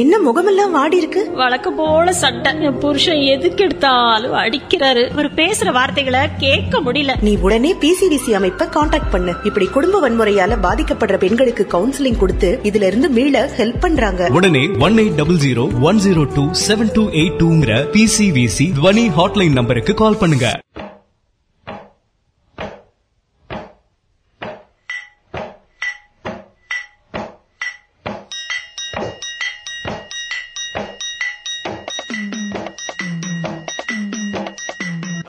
என்ன முகமெல்லாம் வாடி இருக்கு வழக்கம் போல சட்டை. என் புருஷன் எதுக்கு எடுத்தாலும் அடிக்கிறாரு. அவர் பேசுற வார்த்தைகளை கேட்க முடியல. நீ உடனே பிசிடிசி அமைப்பை காண்டாக்ட் பண்ணு. இப்படி குடும்ப வன்முறையால பாதிக்கப்படுற பெண்களுக்கு கவுன்சிலிங் கொடுத்து இதுல இருந்து மீள ஹெல்ப் பண்றாங்க. உடனே one eight double zero one zero two seven two eight டூங்கிற PCVC துவனி ஹாட்லைன் நம்பருக்கு கால் பண்ணுங்க.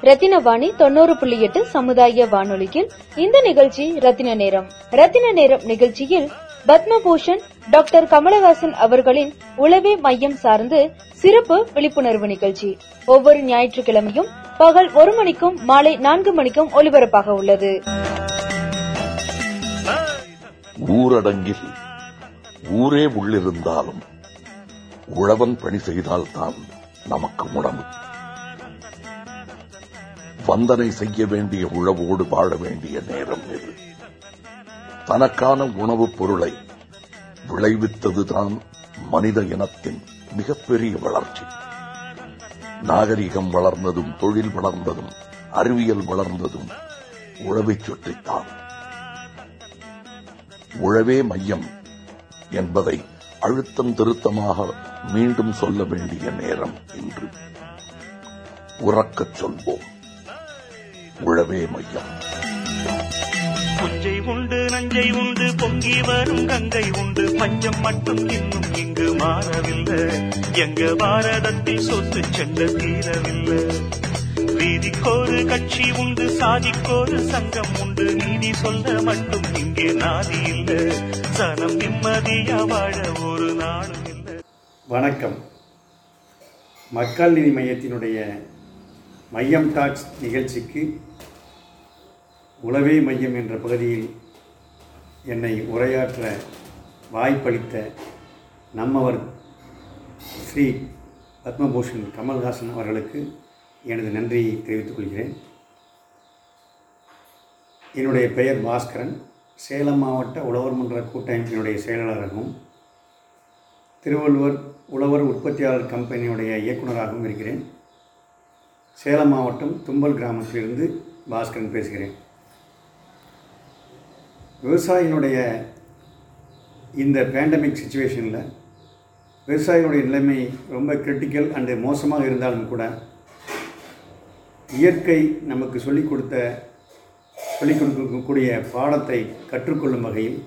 ரத்தினவாணி தொண்ணூறு புள்ளி எட்டு சமுதாய வானொலியில் இந்த நிகழ்ச்சி ரத்தின நேரம். ரத்தின நேரம் நிகழ்ச்சியில் பத்மபூஷன் டாக்டர் கமலஹாசன் அவர்களின் உளவே மையம் சார்ந்து சிறப்பு விழிப்புணர்வு நிகழ்ச்சி. ஒவ்வொரு ஞாயிற்றுக்கிழமையும் பகல் ஒரு மணிக்கும் மாலை நான்கு மணிக்கும் ஒலிபரப்பாக உள்ளது. ஊரடங்கில் ஊரே உள்ளிருந்தாலும் உழவன் பணி செய்தால்தான் நமக்கு உணவு. வந்தனை செய்ய வேண்டிய உழவோடு வாழ வேண்டிய நேரம் இது. தனக்கான உணவுப் பொருளை விளைவித்ததுதான் மனித இனத்தின் மிகப்பெரிய வளர்ச்சி. நாகரிகம் வளர்ந்ததும் தொழில் வளர்ந்ததும் அறிவியல் வளர்ந்ததும் உழவைச் சுற்றித்தான். உழவே மையம் என்பதை அழுத்தம் திருத்தமாக மீண்டும் சொல்ல வேண்டிய நேரம் இன்று. உறக்கச் சொல்வோம். உழவே மையம். புஞ்சை உண்டு நஞ்சை உண்டு பொங்கி வரும் கங்கை உண்டு. பஞ்சம் மட்டும் இன்னும் இங்கு மாறவில்லை. எங்க பாரதத்தில் சொத்து செல்ல தீரவில்லை. வீதிக்கோரு கட்சி உண்டு சாதிக்கோரு சங்கம் உண்டு. நீதி சொல்ல மட்டும் இங்கே நாதி இல்லை. சனம் நிம்மதியா வாழ ஒரு நாளும் இல்லை. வணக்கம். மக்கள் நீதி மையத்தினுடைய மையம் டாக்ஸ் நிகழ்ச்சிக்கு உளவே மையம் என்ற பகுதியில் என்னை உரையாற்ற வாய்ப்பளித்த நம்மவர் ஸ்ரீ பத்மபூஷன் கமல்ஹாசன் அவர்களுக்கு எனது நன்றியை தெரிவித்துக் கொள்கிறேன். என்னுடைய பெயர் பாஸ்கரன். சேலம் மாவட்ட உழவர் மன்ற கூட்டமைப்பினுடைய செயலாளராகவும் திருவள்ளுவர் உழவர் உற்பத்தியாளர் கம்பெனியுடைய இயக்குநராகவும் இருக்கிறேன். சேலம் மாவட்டம் தும்பல் கிராமத்திலிருந்து பாஸ்கரன் பேசுகிறேன். விவசாயினுடைய இந்த பேண்டமிக் சுச்சுவேஷனில் விவசாயிகளுடைய நிலைமை ரொம்ப கிரிட்டிக்கல் அண்டு மோசமாக இருந்தாலும் கூட இயற்கை நமக்கு சொல்லிக் கொடுத்த சொல்லிக் கொடுக்கக்கூடிய பாடத்தை கற்றுக்கொள்ளும் வகையில்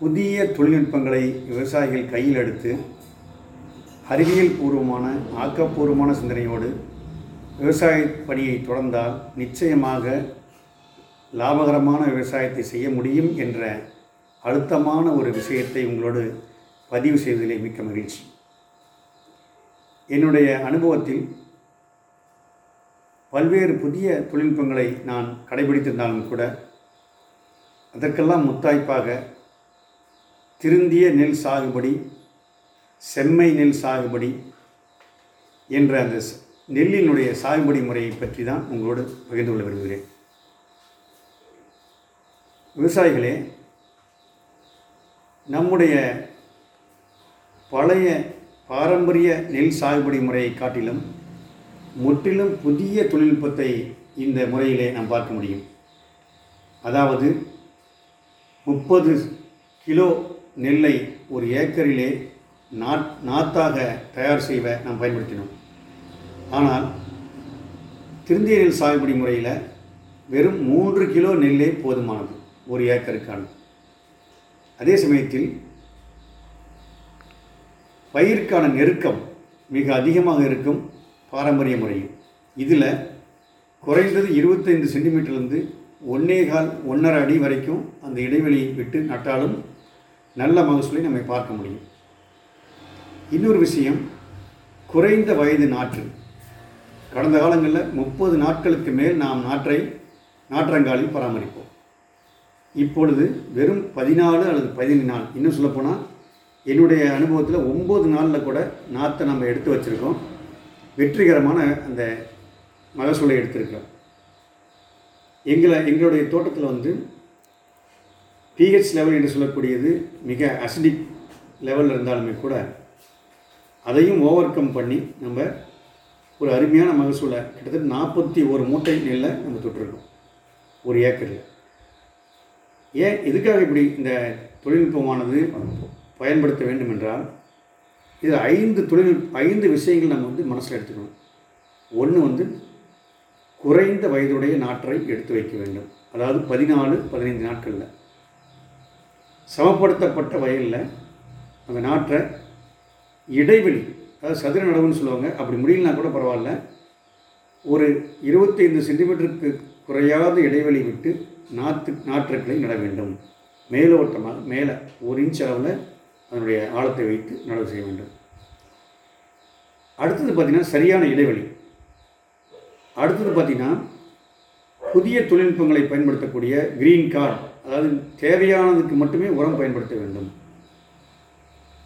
புதிய தொழில்நுட்பங்களை விவசாயிகள் கையில் எடுத்து அறிவியல் பூர்வமான ஆக்கப்பூர்வமான சிந்தனையோடு விவசாய பணியை தொடர்ந்தால் நிச்சயமாக லாபகரமான விவசாயத்தை செய்ய முடியும் என்ற அழுத்தமான ஒரு விஷயத்தை உங்களோடு பதிவு செய்வதிலே மிக்க மகிழ்ச்சி. என்னுடைய அனுபவத்தில் பல்வேறு புதிய தொழில்நுட்பங்களை நான் கடைபிடித்திருந்தாலும் கூட அதற்கெல்லாம் முத்தாய்ப்பாக திருந்திய நெல் சாகுபடி செம்மை நெல் சாகுபடி என்ற அந்த நெல்லினுடைய சாகுபடி முறையை பற்றி தான் உங்களோடு பகிர்ந்து கொள்ள விரும்புகிறேன். விவசாயிகளே நம்முடைய பழைய பாரம்பரிய நெல் சாகுபடி முறையை காட்டிலும் முற்றிலும் புதிய தொழில்நுட்பத்தை இந்த முறையிலே நாம் பார்க்க முடியும். அதாவது முப்பது கிலோ நெல்லை ஒரு ஏக்கரிலே நாட் நாத்தாக தயார் செய்வ நாம் பயன்படுத்தினோம். ஆனால் திருந்திய நெல் சாகுபடி முறையில் வெறும் மூன்று கிலோ நெல்லே போதுமானது. ஒரு ஏக்கருக்கான அதே சமயத்தில் பயிருக்கான நெருக்கம் மிக அதிகமாக இருக்கும் பாரம்பரிய முறையில். இதில் குறைந்தது இருபத்தைந்து சென்டிமீட்டர்லேருந்து ஒன்றே கால் ஒன்றரை அடி வரைக்கும் அந்த இடைவெளியை விட்டு நட்டாலும் நல்ல மகசூலை நம்ம பார்க்க முடியும். இன்னொரு விஷயம் குறைந்த வயது நாற்று. கடந்த காலங்களில் முப்பது நாட்களுக்கு மேல் நாம் நாற்றை நாற்றங்காலில் பராமரிப்போம். இப்பொழுது வெறும் பதினாலு அல்லது பதினைந்து நாள். இன்னும் சொல்லப்போனால் என்னுடைய அனுபவத்தில் ஒம்பது நாளில் கூட நாற்றை நம்ம எடுத்து வச்சுருக்கோம். வெற்றிகரமான அந்த மகசூலை எடுத்திருக்கிறோம். எங்களை எங்களுடைய தோட்டத்தில் வந்து பிஹெச் லெவல் என்று சொல்லக்கூடியது மிக அசிடிக் லெவலில் இருந்தாலுமே கூட அதையும் ஓவர் கம் பண்ணி நம்ம ஒரு அருமையான மகசூலை கிட்டத்தட்ட நாற்பத்தி ஒரு மூட்டை நெல்லை நம்ம தொட்டிருக்கோம். ஒரு ஏக்கரில். ஏன் எதுக்காக இப்படி இந்த தொழில்நுட்பமானது பயன்படுத்த வேண்டும் என்றால் இது ஐந்து தொழில் ஐந்து விஷயங்கள் நம்ம வந்து மனசில் எடுத்துக்கணும். ஒன்று வந்து குறைந்த வயதுடைய நாற்றை எடுத்து வைக்க வேண்டும். அதாவது பதினாலு பதினைந்து நாட்களில். சமப்படுத்தப்பட்ட வயலில் அந்த நாற்றை இடைவெளி அதாவது சதுர நடவுன்னு சொல்லுவாங்க அப்படி முடியலனா கூட பரவாயில்ல. ஒரு இருபத்தைந்து சென்டிமீட்டருக்கு குறையாத இடைவெளி விட்டு நாற்று நாற்றுக்களை நட வேண்டும். மேலோட்டமாக மேலே ஒரு இன்ச் அளவில் அதனுடைய ஆழத்தை வைத்து நடவு செய்ய வேண்டும். அடுத்தது பார்த்திங்கன்னா சரியான இடைவெளி. அடுத்தது பார்த்திங்கன்னா புதிய தொழில்நுட்பங்களை பயன்படுத்தக்கூடிய கிரீன் கார்டு அதாவது தேவையானதுக்கு மட்டுமே உரம் பயன்படுத்த வேண்டும்.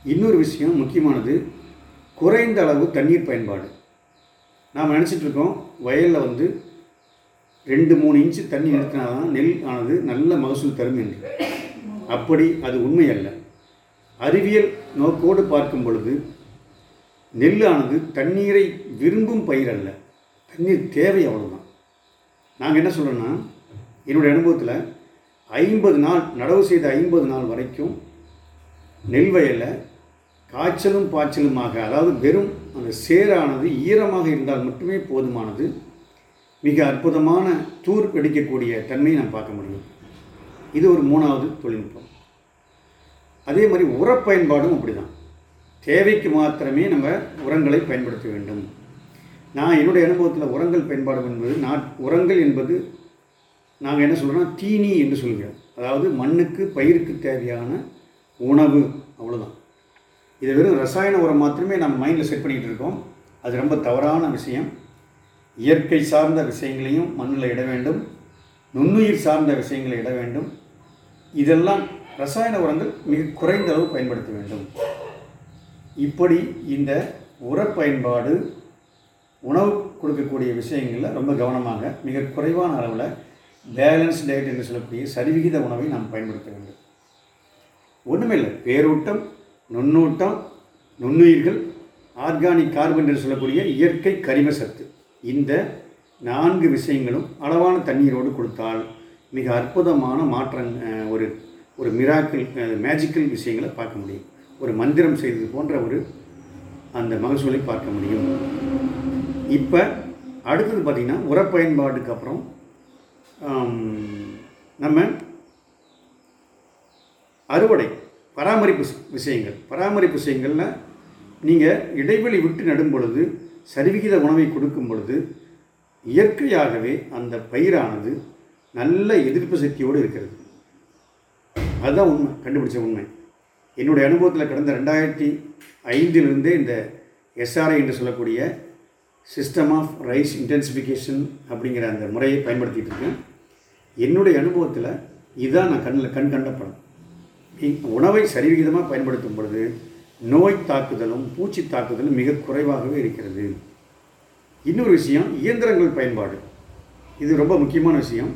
இன்னொரு விஷயம் முக்கியமானது குறைந்த அளவு தண்ணீர் பயன்பாடு. நாம் நினச்சிட்ருக்கோம் வயலில் வந்து ரெண்டு மூணு இன்ச்சு தண்ணி நிறுத்தினால்தான் நெல் ஆனது நல்ல மகசூல் தரும் என்று. அப்படி அது உண்மை அல்ல அறிவியல் நோக்கோடு பார்க்கும் பொழுது நெல்லானது தண்ணீரை விரும்பும் பயிர் அல்ல தண்ணீர் தேவை அவ்வளோதான் நாங்கள் என்ன சொல்கிறோன்னா என்னுடைய அனுபவத்தில் ஐம்பது நாள் நடவு செய்த ஐம்பது நாள் வரைக்கும் நெல் வயலில் காய்ச்சலும் பாய்ச்சலுமாக அதாவது வெறும் அந்த சேரானது ஈரமாக இருந்தால் மட்டுமே போதுமானது. மிக அற்புதமான தூர் வெடிக்கக்கூடிய தன்மையை நாம் பார்க்க முடியும். இது ஒரு மூணாவது தொழில்நுட்பம். அதே மாதிரி உர பயன்பாடும் அப்படி தான் தேவைக்கு மாத்திரமே நம்ம உரங்களை பயன்படுத்த வேண்டும். நான் என்னுடைய அனுபவத்தில் உரங்கள் பயன்பாடு என்பது நான் உரங்கள் என்பது நாங்கள் என்ன சொல்கிறோம்னா தீனி என்று சொல்கிறோம் அதாவது மண்ணுக்கு பயிருக்கு தேவையான உணவு அவ்வளோதான் இது வெறும் ரசாயன உரம் மாத்திரமே நம்ம மைண்டில் செட் பண்ணிகிட்டு இருக்கோம். அது ரொம்ப தவறான விஷயம். இயற்கை சார்ந்த விஷயங்களையும் மண்ணில் இட வேண்டும் நுண்ணுயிர் சார்ந்த விஷயங்களை இட வேண்டும். இதெல்லாம் ரசாயன உரங்கள் மிக குறைந்த அளவு பயன்படுத்த வேண்டும். இப்படி இந்த உர பயன்பாடு உணவு கொடுக்கக்கூடிய விஷயங்களில் ரொம்ப கவனமாக மிக குறைவான அளவில் பேலன்ஸ் டயட் என்று சொல்லக்கூடிய சரிவிகித உணவை நாம் பயன்படுத்த வேண்டும். ஒன்றுமில்லை பேரூட்டம் நுண்ணூட்டம் நுண்ணுயிர்கள் ஆர்கானிக் கார்பன் என்று சொல்லக்கூடிய இயற்கை கரிம சத்து. இந்த நான்கு விஷயங்களும் அளவான தண்ணீரோடு கொடுத்தால் மிக அற்புதமான மாற்றம் ஒரு ஒரு மிராக்கிள் மேஜிக்கல் விஷயங்களை பார்க்க முடியும். ஒரு மந்திரம் செய்தது போன்ற ஒரு அந்த மகசூலை பார்க்க முடியும். இப்போ அடுத்தது பார்த்திங்கன்னா உரப்பயன்பாட்டுக்கு அப்புறம் நம்ம அறுவடை பராமரிப்பு விஷயங்கள். பராமரிப்பு விஷயங்களில் நீங்கள் இடைவெளி விட்டு நடும் பொழுது சரிவிகித உணவை கொடுக்கும் பொழுது இயற்கையாகவே அந்த பயிரானது நல்ல எதிர்ப்பு சக்தியோடு இருக்கிறது. அதுதான் உண்மை கண்டுபிடிச்ச உண்மை. என்னுடைய அனுபவத்தில் கடந்த ரெண்டாயிரத்தி ஐந்திலிருந்தே இந்த எஸ்ஆர்ஐ என்று சொல்லக்கூடிய சிஸ்டம் ஆஃப் ரைஸ் இன்டென்சிஃபிகேஷன் அப்படிங்கிற அந்த முறையை பயன்படுத்திகிட்டு இருக்கேன். என்னுடைய அனுபவத்தில் இதுதான் நான் கண்ணில் கண் கண்ட படம். உணவை சரிவிகிதமாக பயன்படுத்தும் பொழுது நோய் தாக்குதலும் பூச்சி தாக்குதலும் மிக குறைவாகவே இருக்கிறது. இன்னொரு விஷயம் இயந்திரங்கள் பயன்பாடு. இது ரொம்ப முக்கியமான விஷயம்.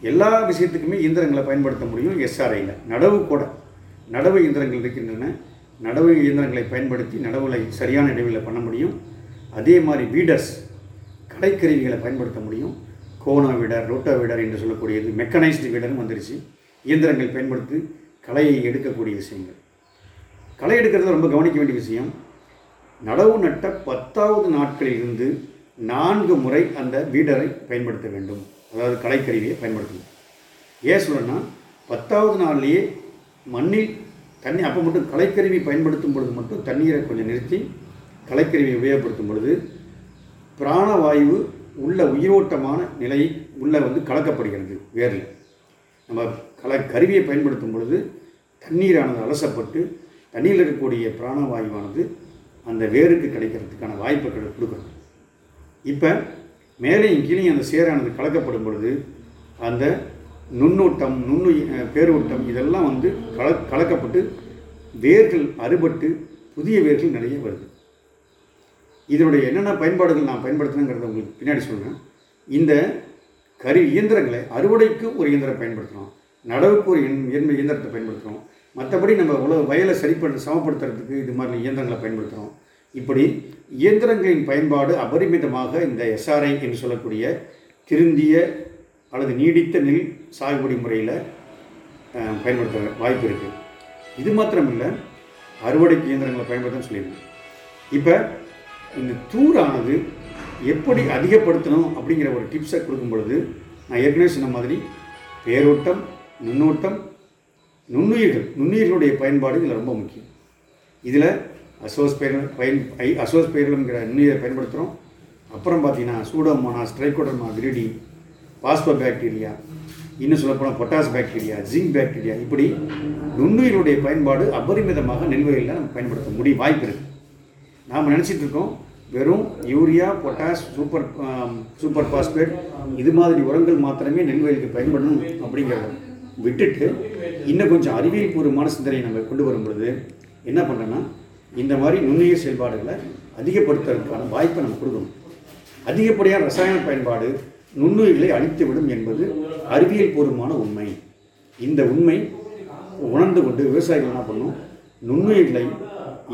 எல்லா விஷயத்துக்குமே இயந்திரங்களை பயன்படுத்த முடியும் எஸ்ஆர்ஐயில் நடவு கூட. நடவு இயந்திரங்கள் இருக்கின்றன. நடவு இயந்திரங்களை பயன்படுத்தி நடவுகளை சரியான இடைவெளியில் பண்ண முடியும். அதே மாதிரி வீடர்ஸ் கலைக்கருவிகளை பயன்படுத்த முடியும். கோனா வீடர் ரோட்டா வீடர் என்று சொல்லக்கூடியது மெக்கனைஸ்டு வீடரும் வந்துருச்சு. இயந்திரங்கள் பயன்படுத்தி களையை எடுக்கக்கூடிய விஷயங்கள். களை எடுக்கிறது ரொம்ப கவனிக்க வேண்டிய விஷயம் நடவு நட்ட பத்தாவது நாட்களில் இருந்து நான்கு முறை அந்த வீடரை பயன்படுத்த வேண்டும். அதாவது கலைக்கருவியை பயன்படுத்தணும். ஏன் சொல்கிறேன்னா பத்தாவது நாள்லேயே மண்ணில் தண்ணி அப்போ மட்டும் கலைக்கருவி பயன்படுத்தும் பொழுது மட்டும் தண்ணீரை கொஞ்சம் நிறுத்தி கலைக்கருவியை உபயோகப்படுத்தும் பொழுது பிராணவாயு உள்ள உயிரோட்டமான நிலை உள்ளே வந்து கலக்கப்படுகிறது வேரில். நம்ம கல கருவியை பயன்படுத்தும் பொழுது தண்ணீரானது அலசப்பட்டு தண்ணியில் இருக்கக்கூடிய பிராணவாயுவானது அந்த வேருக்கு கிடைக்கிறதுக்கான வாய்ப்புகளை கொடுக்குறோம் இப்போ மேலேயும் கீழே அந்த சேரானது கலக்கப்படும் பொழுது அந்த நுண்ணூட்டம் நுண்ணுயி பேரூட்டம் இதெல்லாம் வந்து கல கலக்கப்பட்டு வேர்கள் அறுபட்டு புதிய வேர்கள் நிறைய வருது. இதனுடைய என்னென்ன பயன்பாடுகள் நான் பயன்படுத்தினங்கிறத உங்களுக்கு பின்னாடி சொல்கிறேன் இந்த கரு இயந்திரங்களை அறுவடைக்கு ஒரு இயந்திரம் பயன்படுத்துகிறோம் நடவுக்கு ஒரு இயந்திரத்தை பயன்படுத்துகிறோம் மற்றபடி நம்ம உலக வயலை சரி பண்ண சமப்படுத்துறதுக்கு இது மாதிரி இயந்திரங்களை பயன்படுத்துகிறோம் இப்படி இயந்திரங்களின் பயன்பாடு அபரிமிதமாக இந்த எஸ்ஆர்ஐ என்று சொல்லக்கூடிய திருந்திய அல்லது நீடித்த நெல் சாகுபடி முறையில் பயன்படுத்த வாய்ப்பு இருக்குது இது மாத்திரமில்லை அறுவடைக்கு இயந்திரங்களை பயன்படுத்தணும்னு சொல்லியிருந்தேன். இப்போ இந்த தூரானது எப்படி அதிகப்படுத்தணும் அப்படிங்கிற ஒரு டிப்ஸை கொடுக்கும் பொழுது நான் ஏற்கனவே சொன்ன மாதிரி பேரோட்டம் நுண்ணோட்டம் நுண்ணுயிர்கள் நுண்ணுயிர்களுடைய பயன்பாடு இதில் ரொம்ப முக்கியம். இதில் அசோஸ் பயிர்கள் பயன் ஐ அசோஸ் பயிர்களுங்கிற நுண்ணுயிரை பயன்படுத்துகிறோம் அப்புறம் பார்த்தீங்கன்னா சூடோமோனா ஸ்ட்ரைகோடர்மா கிரிடி பாஸ்போ பாக்டீரியா இன்னும் சொல்லப்போனால் பொட்டாஸ் பாக்டீரியா ஜிங்க் பாக்டீரியா இப்படி நுண்ணுயிருடைய பயன்பாடு அபரிமிதமாக நெல்வயலில் நம்ம பயன்படுத்த முடியும் வாய்ப்பு இருக்குது நாம் நினச்சிட்டு இருக்கோம் வெறும் urea potash super super phosphate இது மாதிரி உரங்கள் மாத்திரமே நெல்வயலுக்கு பயன்படணும் அப்படிங்கிறது. விட்டுட்டு இன்னும் கொஞ்சம் அறிவியல் பூர்வமான சிந்தனையை நம்ம கொண்டு வரும் பொழுது என்ன பண்ணுறோன்னா இந்த மாதிரி நுண்ணுயிர் செயல்பாடுகளை அதிகப்படுத்துவதற்கான வாய்ப்பை நம்ம கொடுக்கணும். அதிகப்படியான ரசாயன பயன்பாடு நுண்ணுயிர்களை அழித்துவிடும் என்பது அறிவியல் பூர்வமான உண்மை. இந்த உண்மை உணர்ந்து கொண்டு விவசாயிகள் என்ன பண்ணும் நுண்ணுயிர்களை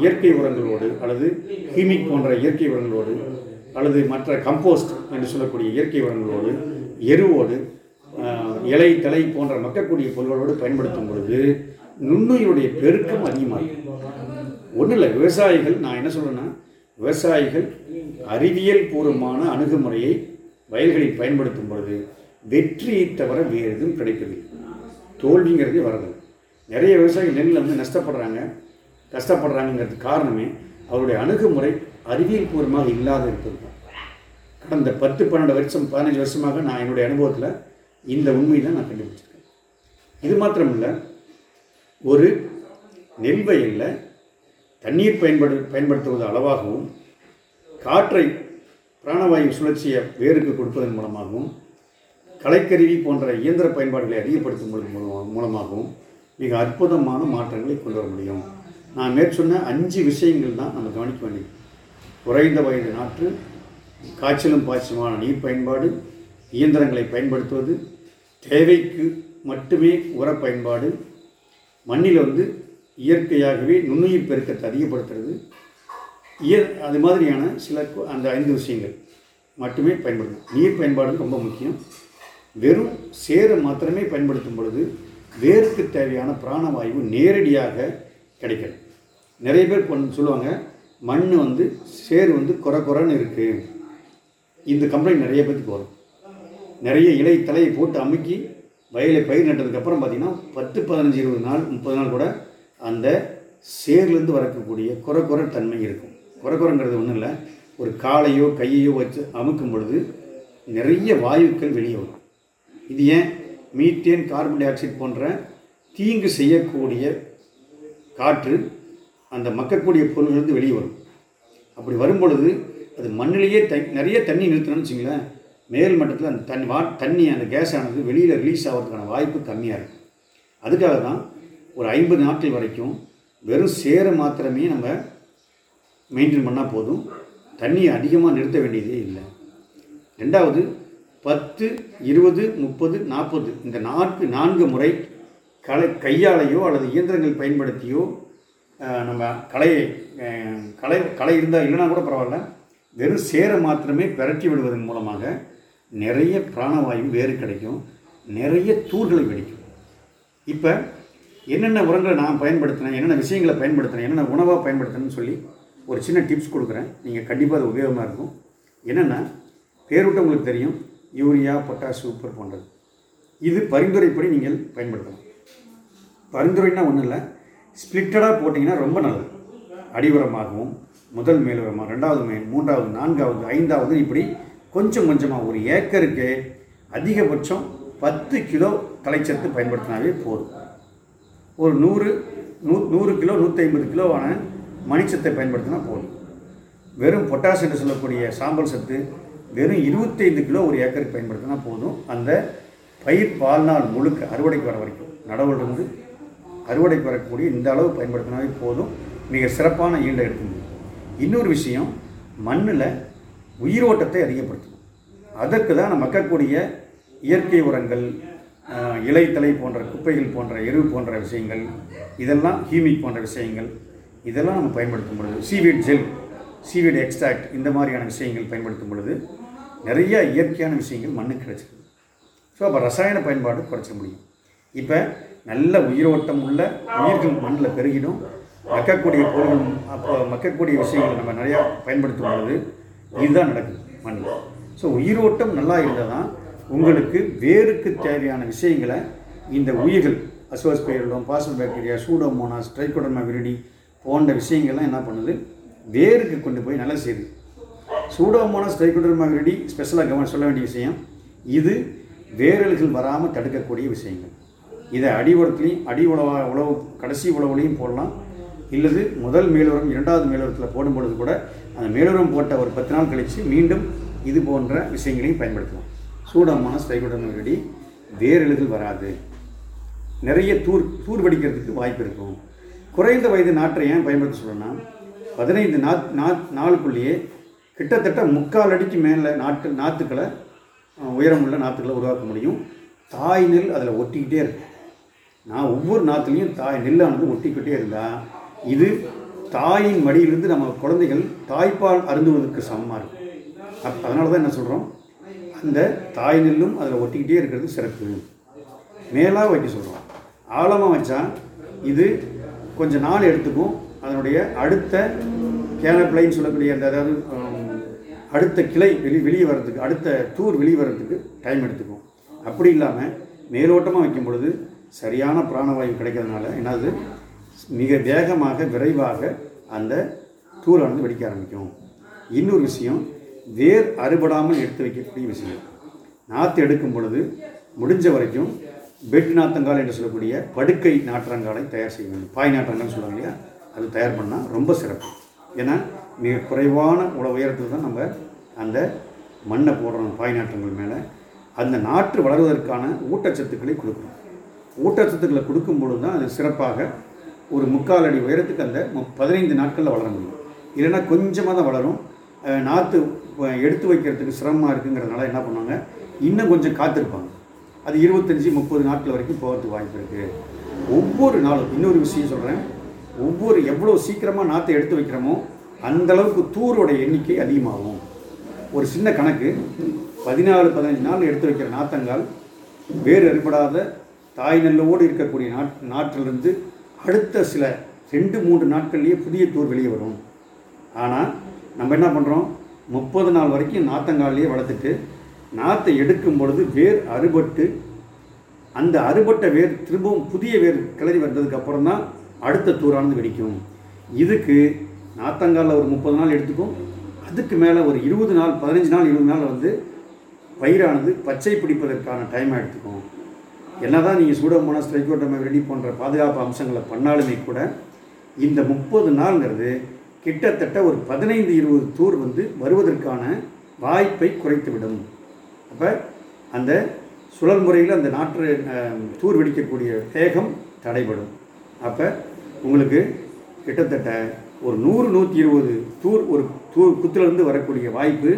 இயற்கை உரங்களோடு அல்லது ஹீமிக் போன்ற இயற்கை உரங்களோடு அல்லது மற்ற கம்போஸ்ட் என்று சொல்லக்கூடிய இயற்கை உரங்களோடு எருவோடு இலை தலை போன்ற மக்கக்கூடிய பொருள்களோடு பயன்படுத்தும் பொழுது நுண்ணுயிருடைய பெருக்கம் அதிகமாகும். ஒன்றும் இல்லை விவசாயிகள் நான் என்ன சொல்கிறேன்னா விவசாயிகள் அறிவியல் பூர்வமான அணுகுமுறையை வயல்களில் பயன்படுத்தும் பொழுது வெற்றியை தவிர வேறு எதுவும் கிடைப்பதில்லை. தோல்விங்கிறதே வரது நிறைய விவசாயிகள் நெல்லில் வந்து நஷ்டப்படுறாங்க. கஷ்டப்படுறாங்கிறது காரணமே அவருடைய அணுகுமுறை அறிவியல் பூர்வமாக இல்லாத இருப்பது தான். கடந்த பத்து பன்னெண்டு வருஷம் பதினஞ்சு வருஷமாக நான் என்னுடைய அனுபவத்தில் இந்த உண்மையை தான் நான் கண்டுபிடிச்சிருக்கேன். இது மாத்திரமில்லை ஒரு நெல் வயலில் தண்ணீர் பயன்படு பயன்படுத்துவது அளவாகவும் காற்றை பிராணவாயு சுழற்சியை வேருக்கு கொடுப்பதன் மூலமாகவும் கலைக்கருவி போன்ற இயந்திர பயன்பாடுகளை அதிகப்படுத்தும் மூலமாகவும் மிக அற்புதமான மாற்றங்களை கொண்டு வர முடியும். நான் மேற்சொன்ன அஞ்சு விஷயங்கள் தான் நம்ம கவனிக்க வேண்டியது. குறைந்த வயது நாற்று காய்ச்சலும் பாய்ச்சலுமான நீர் பயன்பாடு இயந்திரங்களை பயன்படுத்துவது தேவைக்கு மட்டுமே உர பயன்பாடு மண்ணில் வந்து இயற்கையாகவே நுண்ணுயிர் பெருக்கத்தை அதிகப்படுத்துறது இயற் அது மாதிரியான சில அந்த ஐந்து விஷயங்கள் மட்டுமே பயன்படுத்தும் நீர் பயன்பாடு ரொம்ப முக்கியம். வெறும் சேரை மாத்திரமே பயன்படுத்தும் பொழுது வேருக்கு தேவையான பிராணவாயு நேரடியாக கிடைக்கிறது நிறைய பேர் கொண்டு சொல்லுவாங்க மண் வந்து சேர் வந்து குறை குறைன்னு இருக்குது இந்த கம்ப்ளைண்ட் நிறைய பேத்துக்கு வரும். நிறைய இலை தலையை போட்டு அமுக்கி வயலை பயிர் நட்டதுக்கப்புறம் பார்த்தீங்கன்னா பத்து பதினஞ்சு இருபது நாள் முப்பது நாள் கூட அந்த சேர்லேருந்து வரக்கூடிய குறை குறை தன்மை இருக்கும். குறை குறைங்கிறது ஒன்றும் இல்லை. ஒரு காலையோ கையையோ வச்சு அமுக்கும் பொழுது நிறைய வாயுக்கள் வெளியே வரும். இது ஏன்? மீத்தேன் கார்பன் டை ஆக்சைடு போன்ற தீங்கு செய்யக்கூடிய காற்று அந்த மக்கக்கூடிய பொருள்லேருந்து வெளியே வரும். அப்படி வரும் பொழுது அது மண்ணிலேயே த நிறைய தண்ணி நிறுத்தணும்னு வச்சுங்களேன் மேல் மட்டத்தில் அந்த தண்ணி வா தண்ணி அந்த கேஸ் ஆனது வெளியில் ரிலீஸ் ஆகிறதுக்கான வாய்ப்பு கம்மியாக இருக்கும் அதுக்காக தான் ஒரு ஐம்பது நாட்கள் வரைக்கும் வெறும் சேரை மாத்திரமே நம்ம மெயின்டைன் பண்ணால் போதும். தண்ணியை அதிகமாக நிறுத்த வேண்டியதே இல்லை. ரெண்டாவது பத்து இருபது முப்பது நாற்பது இந்த நான்கு நான்கு முறை களை கையாலையோ அல்லது இயந்திரங்கள் பயன்படுத்தியோ நம்ம களையை களை களை இருந்தால் இல்லைனா கூட பரவாயில்ல. வெறும் சேரை மாத்திரமே பெரட்டி விடுவதன் மூலமாக நிறைய பிராணவாயும் வேறு கிடைக்கும் நிறைய தூர்களை வெடிக்கும். இப்போ என்னென்ன உரங்களை நான் பயன்படுத்தினேன் என்னென்ன விஷயங்களை பயன்படுத்தினேன் என்னென்ன உணவாக பயன்படுத்தினேன்னு சொல்லி ஒரு சின்ன டிப்ஸ் கொடுக்குறேன். நீங்கள் கண்டிப்பாக அது உபயோகமாக இருக்கும். என்னென்னா பேரூட்டம் உங்களுக்கு தெரியும் யூரியா பொட்டாஷ் சூப்பர் போன்றது. இது பரிந்துரைப்படி நீங்கள் பயன்படுத்தலாம். பரிந்துரைன்னா ஒன்றும் இல்லை ஸ்பிளிட்டடாக போட்டிங்கன்னா ரொம்ப நல்லது. அடிவரமாகவும் முதல் மேல் உரமாக ரெண்டாவது மேல் மூன்றாவது நான்காவது ஐந்தாவது இப்படி கொஞ்சம் கொஞ்சமாக ஒரு ஏக்கருக்கு அதிகபட்சம் பத்து கிலோ தலைச்சத்து பயன்படுத்தினாவே போதும். ஒரு நூறு நூ நூறு கிலோ நூற்றி ஐம்பது கிலோவான மணிச்சத்தை பயன்படுத்தினா போதும். வெறும் பொட்டாஸ் என்று சொல்லக்கூடிய சாம்பல் சத்து வெறும் இருபத்தைந்து கிலோ ஒரு ஏக்கருக்கு பயன்படுத்தினா போதும். அந்த பயிர் வாழ்நாள் முழுக்க அறுவடைக்கு வர வரைக்கும் நடவுலேருந்து அறுவடைக்கு வரக்கூடிய இந்த அளவு பயன்படுத்தினாவே போதும். மிக சிறப்பான ஈண்டை எடுக்க முடியும் இன்னொரு விஷயம் மண்ணில் உயிரோட்டத்தை அதிகப்படுத்தணும் அதற்கு தான் நம்ம மக்கக்கூடிய இயற்கை உரங்கள் இலைத்தலை போன்ற குப்பைகள் போன்ற எரு போன்ற விஷயங்கள் இதெல்லாம் ஹீமிக் போன்ற விஷயங்கள் இதெல்லாம் நம்ம பயன்படுத்தும் பொழுது சீவீட் ஜெல் சீவீட் எக்ஸ்ட்ராக்ட் இந்த மாதிரியான விஷயங்கள் பயன்படுத்தும் பொழுது நிறைய இயற்கையான விஷயங்கள் மண்ணுக்கு கிடைச்சிருக்கு ஸோ அப்போ ரசாயன பயன்பாடு குறைச்ச முடியும். இப்போ நல்ல உயிரோட்டம் உள்ள உயிர்கள் மண்ணில் பெருகிடும். மக்கக்கூடிய பொருள் அப்போ மக்கக்கூடிய விஷயங்கள் நம்ம நிறையா பயன்படுத்தும் பொழுது இதுதான் நடக்குது மண்ணில். ஸோ உயிரோட்டம் நல்லா இருந்தால் தான் உங்களுக்கு வேருக்கு தேவையான விஷயங்களை இந்த உயிர்கள் அசோஸ்பெயரிடம் பாசல் பாக்டீரியா சூடோமோனாஸ் ட்ரைகோடர்மா விரிடி போன்ற விஷயங்கள்லாம் என்ன பண்ணுது? வேருக்கு கொண்டு போய் நல்லா செய்யுது சூடோமோனாஸ் ட்ரைகோடர்மா விரிடி ஸ்பெஷலாக கவனம் சொல்ல வேண்டிய விஷயம் இது வேரல்கள் வராமல் தடுக்கக்கூடிய விஷயங்கள். இதை அடி உரத்துலையும் அடி உழவா உழவு கடைசி உழவுலையும் போடலாம். இல்லது முதல் மேலோரம் இரண்டாவது மேலோரத்தில் போடும் பொழுது கூட அந்த மேலுரம் போட்ட ஒரு பத்து நாள் கழித்து மீண்டும் இது போன்ற விஷயங்களையும் பயன்படுத்தலாம் சூடோமோனாஸ் ட்ரைகோடர்மா விரிடி எளிதில் வராது. நிறைய தூர் தூர் வடிக்கிறதுக்கு வாய்ப்பு இருக்கும். குறைந்த வயது நாற்றை ஏன் பயன்படுத்த சொல்கிறேன்னா பதினைந்து நாத் நாத் நாளுக்குள்ளேயே கிட்டத்தட்ட முக்கால் அடிக்கு மேலே நாட்கள் நாற்றுக்களை உயரமுள்ள நாற்றுக்களை உருவாக்க முடியும். தாய் நெல் அதில் ஒட்டிக்கிட்டே இருக்கும். நான் ஒவ்வொரு நாற்றுலையும் தாய் நெல்லானது ஒட்டிக்கிட்டே இருந்தால் இது தாயின் மடியிலிருந்து நம்ம குழந்தைகள் தாய்ப்பால் அருந்துவதற்கு சமமாக இருக்கும். அப் அதனால தான் என்ன சொல்கிறோம் அந்த தாய் நெல்லும் அதில் ஒட்டிக்கிட்டே இருக்கிறது சிறப்பு. மேலாக வைக்க சொல்கிறோம் ஆழமாக வச்சா இது கொஞ்சம் நாள் எடுத்துக்கும். அதனுடைய அடுத்த கேனப்ளைன்னு சொல்லக்கூடிய அந்த அதாவது அடுத்த கிளை வெளி வெளியே வர்றதுக்கு அடுத்த தூர் வெளியே வர்றதுக்கு டைம் எடுத்துக்கும். அப்படி இல்லாமல் மேலோட்டமாக வைக்கும் பொழுது சரியான பிராணவாயு கிடைக்கிறதுனால என்னது? மிக வேகமாக விரைவாக அந்த தூளானது வெடிக்க ஆரம்பிக்கும். இன்னொரு விஷயம் வேர் அறுபடாமல் எடுத்து வைக்கக்கூடிய விஷயம் நாற்று எடுக்கும் பொழுது முடிஞ்ச வரைக்கும் பெட் நாத்தங்கால் என்று சொல்லக்கூடிய படுக்கை நாற்றங்காலை தயார் செய்ய வேண்டும். பாய் நாற்றங்கால்னு சொல்லுவாங்க இல்லையா? அது தயார் பண்ணால் ரொம்ப சிறப்பு. ஏன்னா மிக குறைவான உல உயரத்தில் தான் நம்ம அந்த மண்ணை போடுறோம் பாய் நாற்றங்கள் மேலே. அந்த நாற்று வளர்வதற்கான ஊட்டச்சத்துக்களை கொடுக்கணும். ஊட்டச்சத்துக்களை கொடுக்கும் பொழுது தான் அது சிறப்பாக ஒரு முக்கால் அடி உயரத்துக்கு அந்த மு- பதினைந்து நாட்களில் வளர முடியும். இல்லைன்னா கொஞ்சமாக தான் வளரும். நாற்று எடுத்து வைக்கிறதுக்கு சிரமமாக இருக்குங்கிறதுனால என்ன பண்ணுவாங்க? இன்னும் கொஞ்சம் காத்திருப்பாங்க. அது இருபத்தஞ்சி முப்பது நாட்கள் வரைக்கும் போகிறதுக்கு வாய்ப்பு இருக்குது ஒவ்வொரு நாளும் இன்னொரு விஷயம் சொல்கிறேன் ஒவ்வொரு எவ்வளோ சீக்கிரமாக நாற்றை எடுத்து வைக்கிறோமோ அந்தளவுக்கு தூரோட எண்ணிக்கை அதிகமாகும். ஒரு சின்ன கணக்கு பதினாலு பதினஞ்சு நாள் எடுத்து வைக்கிற நாத்தங்கால் வேறு அறுபடாத தாய் நெல்லோடு இருக்கக்கூடிய நாட் நாட்டிலிருந்து அடுத்த சில ரெண்டு மூன்று நாட்கள்லேயே புதிய தூர் வெளியே வரும். ஆனால் நம்ம என்ன பண்ணுறோம் முப்பது நாள் வரைக்கும் நாத்தங்காலையே வளர்த்துட்டு நாற்றை எடுக்கும் பொழுது வேர் அறுபட்டு அந்த அறுபட்ட வேர் திரும்பவும் புதிய வேர் கிளறி வந்ததுக்கு அப்புறம் தான் அடுத்த தூரானது வெடிக்கும். இதுக்கு நாத்தங்காலில் ஒரு முப்பது நாள் எடுத்துக்கும். அதுக்கு மேலே ஒரு இருபது நாள் பதினஞ்சு நாள் இருபது நாள் வந்து பயிரானது பச்சை பிடிப்பதற்கான டைம் எடுத்துக்கும். என்னதான் நீங்கள் சூடமான ட்ரைகோட்டோமா ரெடி போன்ற பாதுகாப்பு அம்சங்களை பண்ணாலுமே கூட இந்த முப்பது நாள்ங்கிறது கிட்டத்தட்ட ஒரு பதினைந்து இருபது தூர் வந்து வருவதற்கான வாய்ப்பை குறைத்துவிடும். அப்போ அந்த சுழல் முறையில் அந்த நாற்று தூர் வெடிக்கக்கூடிய வேகம் தடைபடும். அப்போ உங்களுக்கு கிட்டத்தட்ட ஒரு நூறு நூற்றி இருபது தூர் ஒரு தூர் குத்துலேருந்து வரக்கூடிய வாய்ப்பு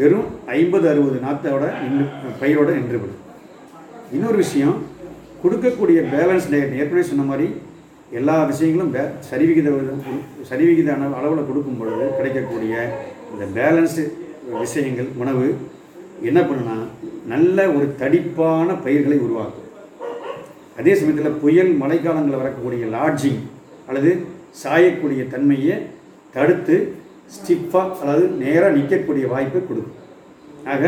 வெறும் ஐம்பது அறுபது நாத்தோட நின்று பயிரோடு நின்றுவிடும். இன்னொரு விஷயம் கொடுக்கக்கூடிய பேலன்ஸ் டயட் ஏற்கனவே சொன்ன மாதிரி எல்லா விஷயங்களும் பே சரிவிகித சரிவிகித அளவில் கொடுக்கும் பொழுது கிடைக்கக்கூடிய இந்த பேலன்ஸு விஷயங்கள் உணவு என்ன பண்ணுனா நல்ல ஒரு தடிப்பான பயிர்களை உருவாக்கும். அதே சமயத்தில் புயல் மழைக்காலங்களில் வரக்கூடிய லாட்ஜிங் அல்லது சாயக்கூடிய தன்மையை தடுத்து ஸ்டிஃபாக அதாவது நேராக நிற்கக்கூடிய வாய்ப்பை கொடுக்கும். ஆக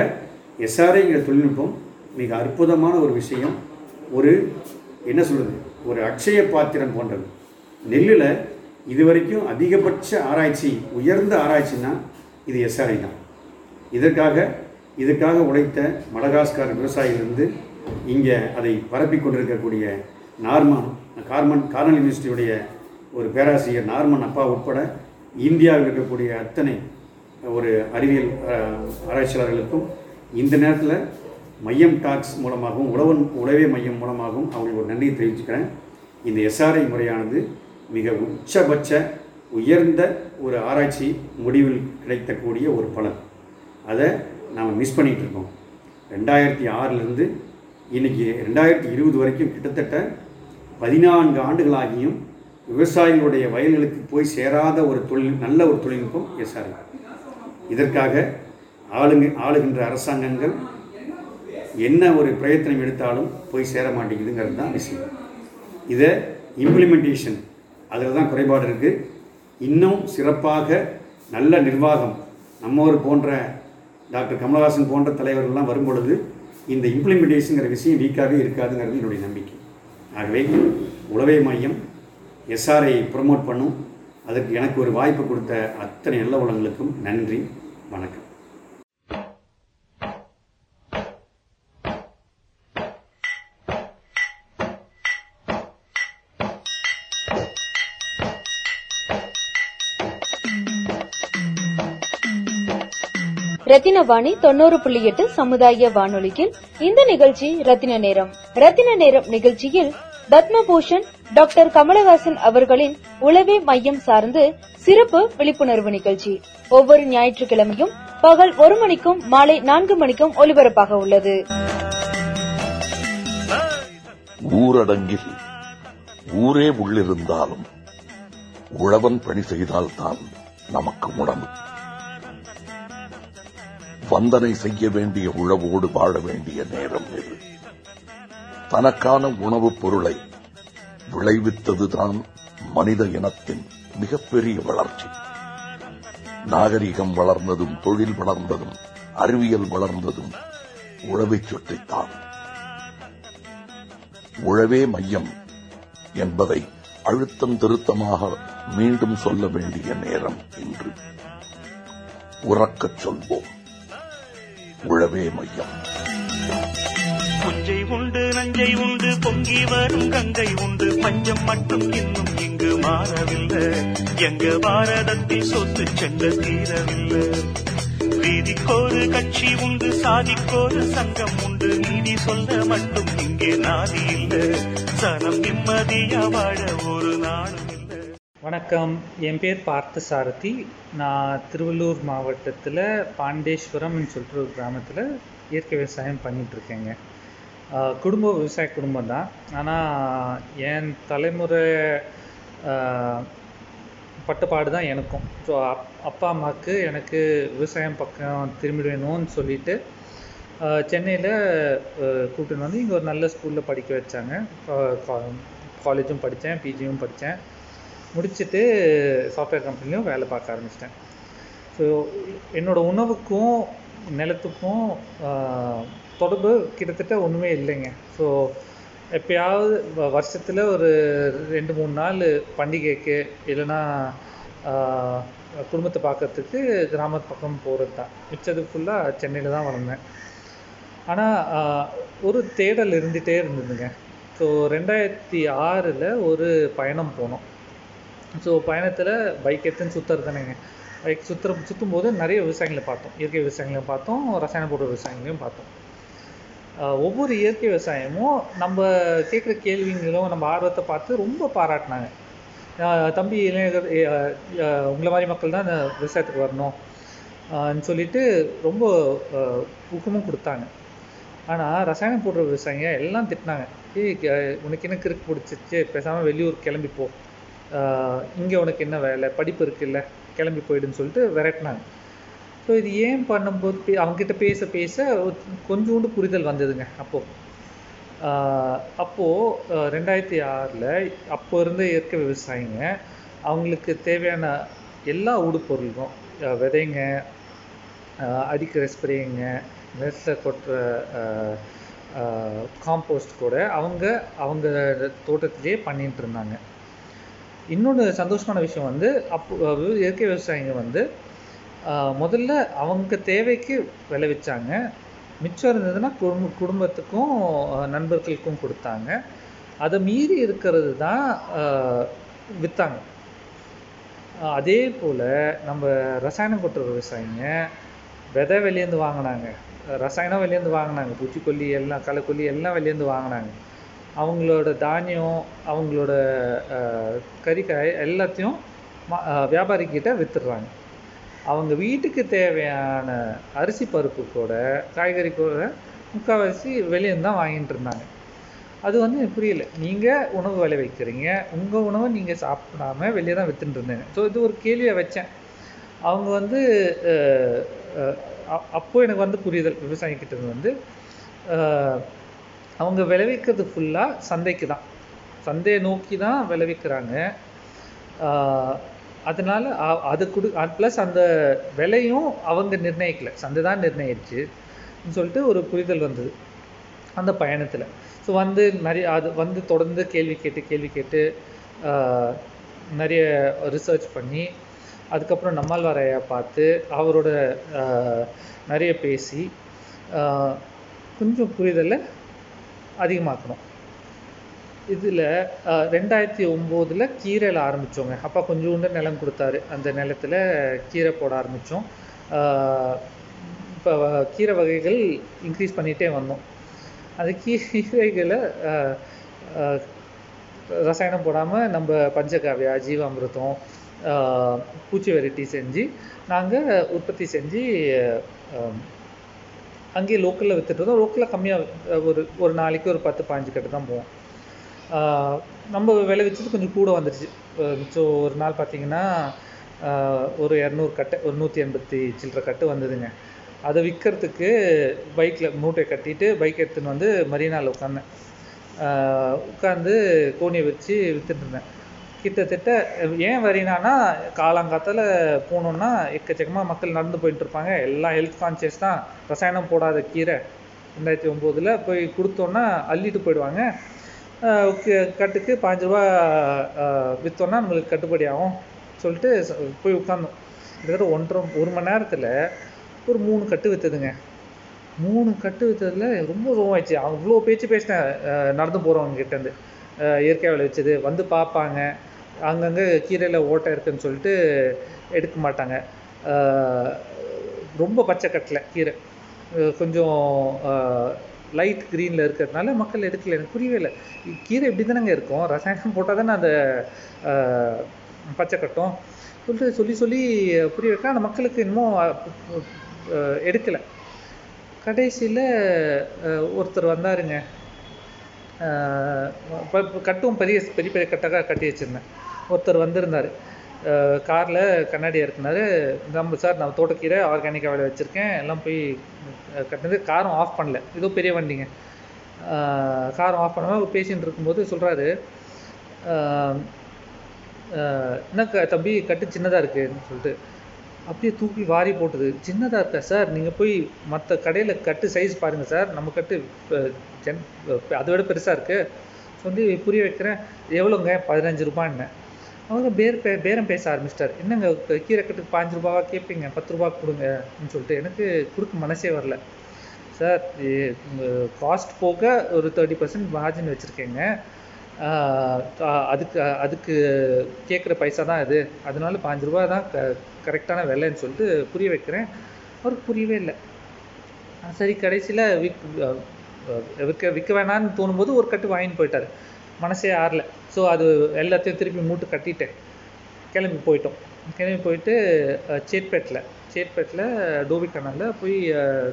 எஸ்ஆர்ஐங்கிற தொழில்நுட்பம் மிக அற்புதமான ஒரு விஷயம். ஒரு என்ன சொல்கிறது ஒரு அக்ஷய பாத்திரம் போன்றது. நெல்லில் இதுவரைக்கும் அதிகபட்ச ஆராய்ச்சி உயர்ந்த ஆராய்ச்சின்னா இது எஸ்ஆர்ஐ தான். இதற்காக இதற்காக உழைத்த மடகாஸ்கார் விவசாயிலிருந்து இங்கே அதை பரப்பி கொண்டிருக்கக்கூடிய நார்மன் கார்மன் கார்னல் யூனிவர்சிட்டியுடைய ஒரு பேராசிரியர் நார்மன் அப்பா உட்பட இந்தியாவில் இருக்கக்கூடிய அத்தனை ஒரு அறிவியல் ஆராய்ச்சியாளர்களுக்கும் இந்த நேரத்தில் மையம் டாக்ஸ் மூலமாகவும் உழவன் உழவே மையம் மூலமாகவும் அவங்களுக்கு ஒரு நன்றியை தெரிவிச்சுக்கிறேன். இந்த எஸ்ஆர்ஐ முறையானது மிக உச்சபட்ச உயர்ந்த ஒரு ஆராய்ச்சி முடிவில் கிடைக்கக்கூடிய ஒரு பலன். அதை நாம் மிஸ் பண்ணிகிட்டு இருக்கோம். ரெண்டாயிரத்தி ஆறிலிருந்து இன்னைக்கு ரெண்டாயிரத்தி இருபது வரைக்கும் கிட்டத்தட்ட பதினான்கு ஆண்டுகளாகியும் விவசாயிகளுடைய வயல்களுக்கு போய் சேராத ஒரு தொழில் நல்ல ஒரு தொழில்நுட்பம் எஸ்ஆர்ஐ இதற்காக ஆளுங்க ஆளுகின்ற அரசாங்கங்கள் என்ன ஒரு பிரயத்தனம் எடுத்தாலும் போய் சேர மாட்டேங்குதுங்கிறது தான் விஷயம். இதை இம்ப்ளிமெண்டேஷன் அதில் தான் குறைபாடு இருக்குது இன்னும் சிறப்பாக நல்ல நிர்வாகம் நம்மோர் போன்ற டாக்டர் கமலஹாசன் போன்ற தலைவர்கள்லாம் வரும்பொழுது இந்த இம்ப்ளிமெண்டேஷனுங்கிற விஷயம் வீக்காகவே இருக்காதுங்கிறது என்னுடைய நம்பிக்கை. ஆகவே உளவே மையம் எஸ்ஆர்ஐ ப்ரொமோட் பண்ணும். அதற்கு எனக்கு ஒரு வாய்ப்பு கொடுத்த அத்தனை நல்ல உலகங்களுக்கும் நன்றி வணக்கம். ரத்தினவாணி தொண்ணூறு புள்ளி எட்டு சமுதாய வானொலியில். இந்த நிகழ்ச்சி ரத்தின நேரம். ரத்தின நேரம் நிகழ்ச்சியில் பத்மபூஷன் டாக்டர் கமலஹாசன் அவர்களின் உளவே மையம் சார்ந்து சிறப்பு விழிப்புணர்வு நிகழ்ச்சி. ஒவ்வொரு ஞாயிற்றுக்கிழமையும் பகல் ஒரு மணிக்கும் மாலை நான்கு மணிக்கும் ஒலிபரப்பாக உள்ளது. ஊரடங்கில் ஊரே உள்ளிருந்தாலும் உழவன் பணி செய்தால்தான் நமக்கு உணவு வந்தனை செய்ய வேண்டிய உழவோடு வாழ வேண்டிய நேரம் இது. தனக்கான உணவுப் பொருளை விளைவித்ததுதான் மனித இனத்தின் மிகப்பெரிய வளர்ச்சி. நாகரிகம் வளர்ந்ததும் தொழில் வளர்ந்ததும் அறிவியல் வளர்ந்ததும் உழவைச் சுற்றித்தான் உழவே மையம் என்பதை அழுத்தம் திருத்தமாக மீண்டும் சொல்ல வேண்டிய நேரம் இன்று. உறக்கச் சொல்வோம். உழவே மையம். புஞ்சை உண்டு நஞ்சை உண்டு பொங்கி வரும் கங்கை உண்டு. பஞ்சம் மட்டும் இன்னும் இங்கு மாறவில்லை. எங்க பாரதத்தில் சொத்து சென்ற தீரவில்லை. வீதிக்கோரு கட்சி உண்டு சாதிக்கோரு சங்கம் உண்டு. நீதி சொல்ல மட்டும் இங்கே நாதி இல்லை. சனம் நிம்மதியா வாழ ஒரு நாளும் வணக்கம். என் பேர் பார்த்த சாரதி நான் திருவள்ளூர் மாவட்டத்தில் பாண்டேஸ்வரம்னு சொல்லிட்டு ஒரு கிராமத்தில் இயற்கை விவசாயம் பண்ணிகிட்ருக்கேங்க குடும்பம் குடும்ப விவசாய குடும்பம் தான். ஆனால் என் தலைமுறை பட்டுப்பாடு தான் எனக்கும். ஸோ அப் அப்பா அம்மாவுக்கு எனக்கு விவசாயம் பக்கம் திரும்பிடணும்னு சொல்லிட்டு சென்னையில் கூப்பிட்டு வந்து இங்கே ஒரு நல்ல ஸ்கூலில் படிக்க வச்சாங்க. காலேஜும் படித்தேன் பிஜியும் படித்தேன் முடிச்சுட்டு சாஃப்ட்வேர் கம்பெனிலையும் வேலை பார்க்க ஆரம்பிச்சிட்டேன். ஸோ என்னோட உணவுக்கும் நிலத்துக்கும் தொடர்பு கிட்டத்தட்ட ஒன்றுமே இல்லைங்க. ஸோ எப்பயாவது வ- ஒரு ரெண்டு மூணு நாள் பண்டிகைக்கு இல்லைன்னா குடும்பத்தை பார்க்கறதுக்கு கிராமத்து பக்கம் போகிறது தான் மிச்சது ஃபுல்லாக சென்னையில் தான் வளர்ந்தேன். ஆனால் ஒரு தேடல் இருந்துகிட்டே இருந்ததுங்க. ஸோ ரெண்டாயிரத்தி ஆறில் ஒரு பயணம் போனோம். ஸோ பயணத்தில் பைக் எடுத்துன்னு சுற்றுறது தானேங்க. பைக் சுற்றுற சுற்றும் போது நிறைய விவசாயிகளை பார்த்தோம். இயற்கை விவசாயிகளையும் பார்த்தோம் ரசாயன பொருள் விவசாயிகளையும் பார்த்தோம். ஒவ்வொரு இயற்கை விவசாயமும் நம்ம கேட்குற கேள்விங்களும் நம்ம ஆர்வத்தை பார்த்து ரொம்ப பாராட்டினாங்க. தம்பி இளைஞர் உங்களை மாதிரி மக்கள் தான் இந்த விவசாயத்துக்கு வரணும். சொல்லிட்டு ரொம்ப ஊக்கமும் கொடுத்தாங்க. ஆனால் ரசாயனம் போடுற விவசாயிங்க எல்லாம் திட்டினாங்க. ஏய் க- உனக்கு என்ன கிறுக்கு பிடிச்சிச்சு பேசாமல் வெளியூர் கிளம்பிப்போ. இங்கே உனக்கு என்ன வேலை? படிப்பு இருக்குல்ல? கிளம்பி போயிடுன்னு சொல்லிட்டு விரட்டினாங்க. ஸோ இது ஏன் பண்ணும்போது பே- அவங்ககிட்ட பேச பேச கொஞ்சோண்டு புரிதல் வந்ததுங்க அப்போது அப்போது ரெண்டாயிரத்தி ஆறில் அப்போ இருந்த இயற்கை விவசாயிங்க அவங்களுக்கு தேவையான எல்லா உடுப்பொருளும் விதைங்க அடிக்கிற ஸ்ப்ரேங்க நெல்லில் கொட்டுற காம்போஸ்ட் கூட அவங்க அவங்க தோட்டத்திலேயே பண்ணிகிட்டு இருந்தாங்க. இன்னொன்று சந்தோஷமான விஷயம் வந்து அப்போ இயற்கை விவசாயிங்க வந்து முதல்ல அவங்க தேவைக்கு விளைவிச்சாங்க மிச்சம் இருந்ததுன்னா குடும்ப குடும்பத்துக்கும் நண்பர்களுக்கும் கொடுத்தாங்க. அதை மீறி இருக்கிறது தான் விற்றாங்க அதே போல் நம்ம ரசாயனம் கொட்டுற விவசாயிங்க விதை வெளியேந்து வாங்கினாங்க. ரசாயனம் வெளியேந்து வாங்கினாங்க. பூச்சிக்கொல்லி எல்லாம் களைக்கொல்லி எல்லாம் வெளியேந்து வாங்கினாங்க. அவங்களோட தானியம் அவங்களோட கறிக்காய் எல்லாத்தையும் வியாபாரிக்கிட்ட விற்றுடுறாங்க அவங்க வீட்டுக்கு தேவையான அரிசி பருப்பு கூட காய்கறி கூட முக்கால்வாசி வெளியேருந்து தான் வாங்கிட்டு இருந்தாங்க. அது வந்து எனக்கு புரியல. நீங்கள் உணவு விளை வைக்கிறீங்க. உங்கள் உணவை நீங்கள் சாப்பிடாம வெளியே தான் விற்றுட்டு இருந்தீங்க. ஸோ இது ஒரு கேள்வியை வச்சேன். அவங்க வந்து அப்போது எனக்கு வந்து புரியுதல் விவசாயிக்கிட்ட வந்து அவங்க விளைவிக்கிறது ஃபுல்லாக சந்தைக்கு தான் சந்தையை நோக்கி தான் விளைவிக்கிறாங்க அதனால் அது கொடு ப்ளஸ் அந்த விலையும் அவங்க நிர்ணயிக்கல. சந்தை தான் நிர்ணயிச்சு சொல்லிட்டு ஒரு புரிதல் வந்தது அந்த பயணத்தில். ஸோ வந்து நிறைய அது வந்து தொடர்ந்து கேள்வி கேட்டு கேள்வி கேட்டு நிறைய ரிசர்ச் பண்ணி அதுக்கப்புறம் நம்மாழ்வாரையா பார்த்து அவரோட நிறைய பேசி கொஞ்சம் புரிதலை அதிகமாக்கணும். இதில் ரெண்டாயிரத்தி ஒம்போதில் கீரையில் ஆரம்பித்தோங்க அப்பா கொஞ்சோண்டு நிலம் கொடுத்தாரு. அந்த நிலத்தில் கீரை போட ஆரம்பித்தோம் இப்போ கீரை வகைகள் இன்க்ரீஸ் பண்ணிகிட்டே வந்தோம். அந்த கீரைகளை ரசாயனம் போடாமல் நம்ம பஞ்சகாவியா ஜீவாமிர்தம் பூச்சி வெரைட்டி செஞ்சு நாங்கள் உற்பத்தி செஞ்சு அங்கேயே லோக்கலில் வித்துட்டு இருந்தோம் லோக்கலில் கம்மியாக ஒரு ஒரு நாளைக்கு ஒரு பத்து பாஞ்சு கட்டு தான் போவோம். நம்ம நம்ம விளைவிச்சது கொஞ்சம் கூட வந்துடுச்சு ஸோ ஒரு நாள் பார்த்தீங்கன்னா ஒரு இரநூறு கட்டை ஒரு நூற்றி எண்பத்தி சில்லற கட்டு வந்ததுங்க. அதை விற்கிறதுக்கு பைக்கில் மூட்டையை கட்டிட்டு பைக் எடுத்துன்னு வந்து மரீனாவில் உட்காந்தேன் உட்காந்து கோணியை வச்சு விற்றுட்டு இருந்தேன். கிட்டத்தட்ட ஏன் வரினானா காலாங்காத்தால போகணுன்னா எக்கச்சக்கமாக மக்கள் நடந்து போயிட்டு இருப்பாங்க எல்லாம் ஹெல்த் கான்சியஸ் தான். ரசாயனம் போடாத கீரை ரெண்டாயிரத்தி ஒம்போதில் போய் கொடுத்தோன்னா அள்ளிட்டு போயிடுவாங்க. கட்டுக்கு பாஞ்சு ரூபா விற்றோன்னா நம்மளுக்கு கட்டுப்படி ஆகும் சொல்லிட்டு போய் உட்காந்தோம் கிட்டத்தட்ட ஒன்றரை ஒரு மணி நேரத்தில் ஒரு மூணு கட்டு விற்றுதுங்க மூணு கட்டு விற்றதுல ரொம்ப ரோவாயிடுச்சு அவ்வளோ பேச்சு பேசினேன் நடந்து போகிறவங்க கிட்டேருந்து. இயற்கை விளைவிச்சது வந்து பார்ப்பாங்க. அங்கங்கே கீரையில் ஓட்டை இருக்குன்னு சொல்லிட்டு எடுக்க மாட்டாங்க. ரொம்ப பச்சை கட்டில் கீரை. கொஞ்சம் லைட் க்ரீனில் இருக்கிறதுனால மக்கள் எடுக்கல. எனக்கு புரியவே இல்லை. கீரை இப்படி தானேங்க இருக்கும்? ரசாயனம் போட்டால் தானே அந்த பச்சை கட்டும்? சொல்லிட்டு சொல்லி சொல்லி புரிய வைக்க. ஆனால் மக்களுக்கு இன்னமும் எடுக்கலை. கடைசியில் ஒருத்தர் வந்தாருங்க. கட்டும் பெரிய பெரிய பெரிய கட்டக்காக கட்டி வச்சுருந்தேன். ஒருத்தர் வந்திருந்தார். காரில் கண்ணாடி இருக்குனாரு. நம்ம சார் நான் தோட்டக்கீரை ஆர்கானிக்காக வேலை வச்சுருக்கேன். எல்லாம் போய் கட்டினது காரும் ஆஃப் பண்ணல. ஏதோ பெரிய வண்டிங்க. காரும் ஆஃப் பண்ணாமல் பேஷண்ட் இருக்கும்போது சொல்கிறாரு என்ன க- தம்பி கட்டு சின்னதாக இருக்குன்னு சொல்லிட்டு. அப்படியே தூக்கி வாரி போட்டுது. சின்னதாக இருக்கா சார்? நீங்கள் போய் மற்ற கடையில் கட்டு சைஸ் பாருங்கள் சார். நம்ம கட்டு ஜென் அதை விட பெருசாக இருக்குது சொல்லி புரிய வைக்கிறேன். எவ்வளோங்க? பதினஞ்சு ரூபான்னு. அவங்க பேர் பே பேரம் பேச ஆரம்பிச்சிட்டார். என்னங்க க- கீரை கட்டுக்கு பாஞ்சு ரூபாவா கேட்பீங்க பத்து ரூபா கொடுங்கன்னு சொல்லிட்டு எனக்கு கொடுக்க மனசே வரல. சார் காஸ்ட் போக ஒரு தேர்ட்டி பர்சன்ட் மார்ஜின் வச்சுருக்கேங்க. அதுக்கு அதுக்கு கேட்குற பைசா தான் இது அதனால பாஞ்சு ரூபா தான் க கரெக்டான விலைன்னு சொல்லிட்டு புரிய வைக்கிறேன். அவருக்கு புரியவே இல்லை. சரி கடைசியில் விக் விற்க விற்க வேணான்னு தோணும்போது ஒரு கட்டு வாங்கின்னு போயிட்டார். மனசே ஆறல. ஸோ அது எல்லாத்தையும் திருப்பி மூட்டு கட்டிட்டேன். கிளம்பி போயிட்டோம். கிளம்பி போயிட்டு சேட்பேட்டில் சேட்பேட்டில் டோபி கனாலில் போய்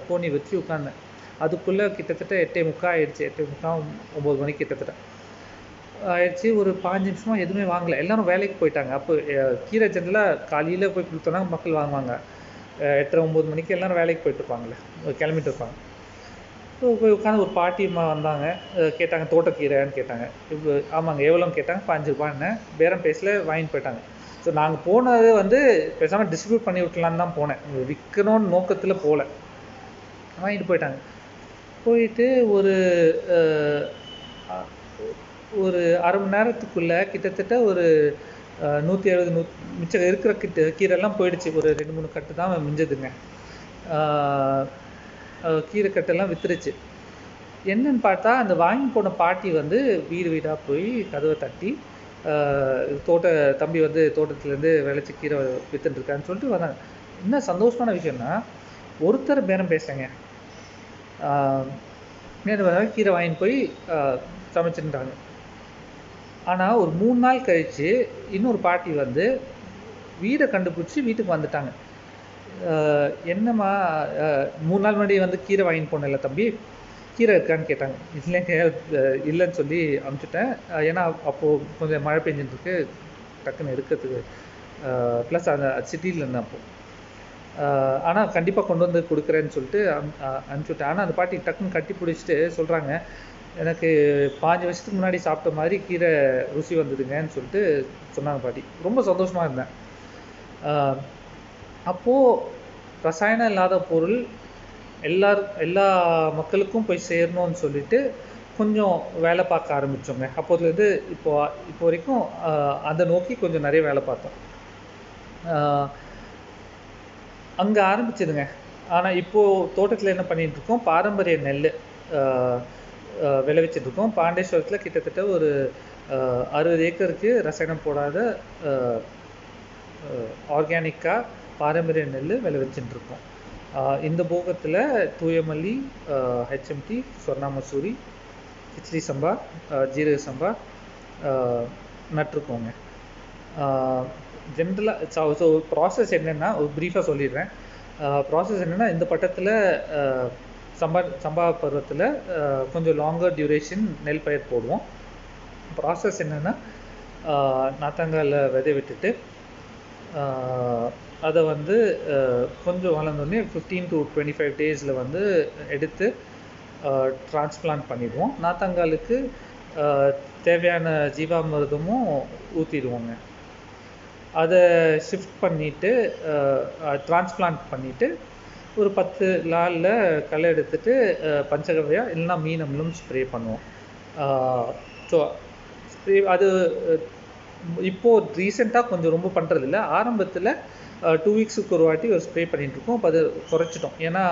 கோணி வச்சு உட்காந்தேன் அதுக்குள்ளே கிட்டத்தட்ட எட்டே முக்கால் ஆயிடுச்சு. எட்டே முக்கால் ஒம்பது மணிக்கு கிட்டத்தட்ட. ஆயிடுச்சு. ஒரு பாஞ்சு நிமிஷமாக எதுவுமே வாங்கலை. எல்லோரும் வேலைக்கு போயிட்டாங்க. அப்போ கீரை ஜென்ரலாக காலையில் போய் கொடுத்தோன்னா மக்கள் வாங்குவாங்க. எட்டரை ஒம்பது மணிக்கு எல்லோரும் வேலைக்கு போயிட்டுருப்பாங்க கிளம்பிட்டு இருப்பாங்க. போய் உட்காந்து ஒரு பாட்டியம்மா வந்தாங்க. கேட்டாங்க தோட்டக்கீரைன்னு கேட்டாங்க. இப்போ ஆமாங்க எவ்வளோன்னு கேட்டாங்க பாஞ்சு ரூபான்னு பேரம் பேசல வாங்கிட்டு போயிட்டாங்க. ஸோ நாங்கள் போனது வந்து பேசாமல் டிஸ்ட்ரிபியூட் பண்ணி விட்டலான்னு தான் போனேன். விற்கணும்னு நோக்கத்தில் போகல வாங்கிட்டு போயிட்டாங்க. போயிட்டு ஒரு ஒரு அரை மணி நேரத்துக்குள்ளே கிட்டத்தட்ட ஒரு நூற்றி எழுபது நூ மிச்சம் இருக்கிற கிட்ட கீரைலாம் போயிடுச்சு. ஒரு ரெண்டு மூணு கட்டு தான் மிஞ்சதுங்க. கீரைக்கட்டெல்லாம் கீரை கட்டெல்லாம் வித்துருச்சு. என்னன்னு பார்த்தா அந்த வாங்கி போன பாட்டி வந்து வீடு வீடாக போய் கதவை தட்டி தோட்ட தம்பி வந்து தோட்டத்துலேருந்து விளைச்சி கீரை வித்துட்டுருக்கான்னு சொல்லிட்டு வந்தாங்க. என்ன சந்தோஷமான விஷயம்னா ஒருத்தர் பேரம் பேசுகிறேங்க நேற்று வந்தாங்க கீரை வாங்கிட்டு போய் சமைச்சுட்டாங்க. ஆனால் ஒரு மூணு நாள் கழித்து இன்னொரு பாட்டி வந்து வீடை கண்டுபிடிச்சி வீட்டுக்கு வந்துட்டாங்க. என்னம்மா மூணு நாள் முன்னாடி வந்து கீரை வாங்கிட்டு போனேன்ல தம்பி. கீரை இருக்கான்னு கேட்டாங்க. இல்லைங்க இல்லைன்னு சொல்லி அனுப்பிச்சிட்டேன் ஏன்னா அப்போது கொஞ்சம் மழை பெஞ்சுட்டு டக்குன்னு எடுக்கிறதுக்கு ப்ளஸ் அந்த சிட்டியில் இருந்தேன் அப்போது ஆனால் கண்டிப்பாக கொண்டு வந்து கொடுக்குறேன்னு சொல்லிட்டு அம்- அனுப்பிச்சுட்டேன். ஆனால் அந்த பாட்டி டக்குன்னு கட்டி பிடிச்சிட்டு சொல்கிறாங்க எனக்கு பாஞ்சு வருஷத்துக்கு முன்னாடி சாப்பிட்ட மாதிரி கீரை ருசி வந்ததுங்கன்னு சொல்லிட்டு சொன்னாங்க பாட்டி. ரொம்ப சந்தோஷமாக இருந்தேன். அப்போது ரசாயனம் இல்லாத பொருள் எல்லார் எல்லா மக்களுக்கும் போய் சேரணும்னு சொல்லிட்டு கொஞ்சம் வேலை பார்க்க ஆரம்பித்தோங்க அப்போதுலேருந்து இப்போ இப்போ வரைக்கும் அதை நோக்கி கொஞ்சம் நிறைய வேலை பார்த்தோம். அங்கே ஆரம்பிச்சதுங்க. ஆனால் இப்போது தோட்டத்தில் என்ன பண்ணிகிட்ருக்கோம் இருக்கோம்? பாரம்பரிய நெல் விளைவிச்சிட்ருக்கோம் பாண்டேஸ்வரத்தில் கிட்டத்தட்ட ஒரு அறுபது ஏக்கருக்கு ரசாயனம் போடாத ஆர்கானிக்காக பாரம்பரிய நெல் விளைவிச்சுட்டு இருக்கோம். இந்த போகத்தில் தூயமல்லி ஹெச்எம்டி சொர்ணா மசூரி கிச்லி சம்பா ஜீரக சம்பா நட்டிருக்கோங்க. ஜென்ரலாக ஸோ ப்ராசஸ் என்னென்னா ஒரு ப்ரீஃபாக சொல்லிடுறேன். ப்ராசஸ் என்னென்னா இந்த பட்டத்தில் சம்பா சம்பா பருவத்தில் கொஞ்சம் லாங்கர் டியூரேஷன் நெல் பயிர் போடுவோம். ப்ராசஸ் என்னென்னா நாத்தங்காலில் விதை விட்டுட்டு அதை வந்து கொஞ்சம் வளர்ந்தோடனே ஃபிஃப்டீன் டு டுவெண்ட்டி ஃபைவ் டேஸில் வந்து எடுத்து டிரான்ஸ்பிளான்ட் பண்ணிடுவோம். நாத்தங்காலுக்கு தேவையான ஜீவாமிர்தமும் ஊற்றிடுவோங்க அதை ஷிஃப்ட் பண்ணிவிட்டு டிரான்ஸ்பிளான்ட் பண்ணிவிட்டு ஒரு பத்து லாலில் களை எடுத்துட்டு ஆஹ் இல்லைன்னா மீன் ஸ்ப்ரே பண்ணுவோம். ஸோ ஸ்ப்ரே அது இப்போது ரீசெண்டாக கொஞ்சம் ரொம்ப பண்ணுறதில்ல ஆரம்பத்தில் டூ வீக்ஸுக்கு ஒரு வாட்டி ஒரு ஸ்ப்ரே பண்ணிகிட்ருக்கோம் அப்போ அது குறைச்சிட்டோம். ஏன்னா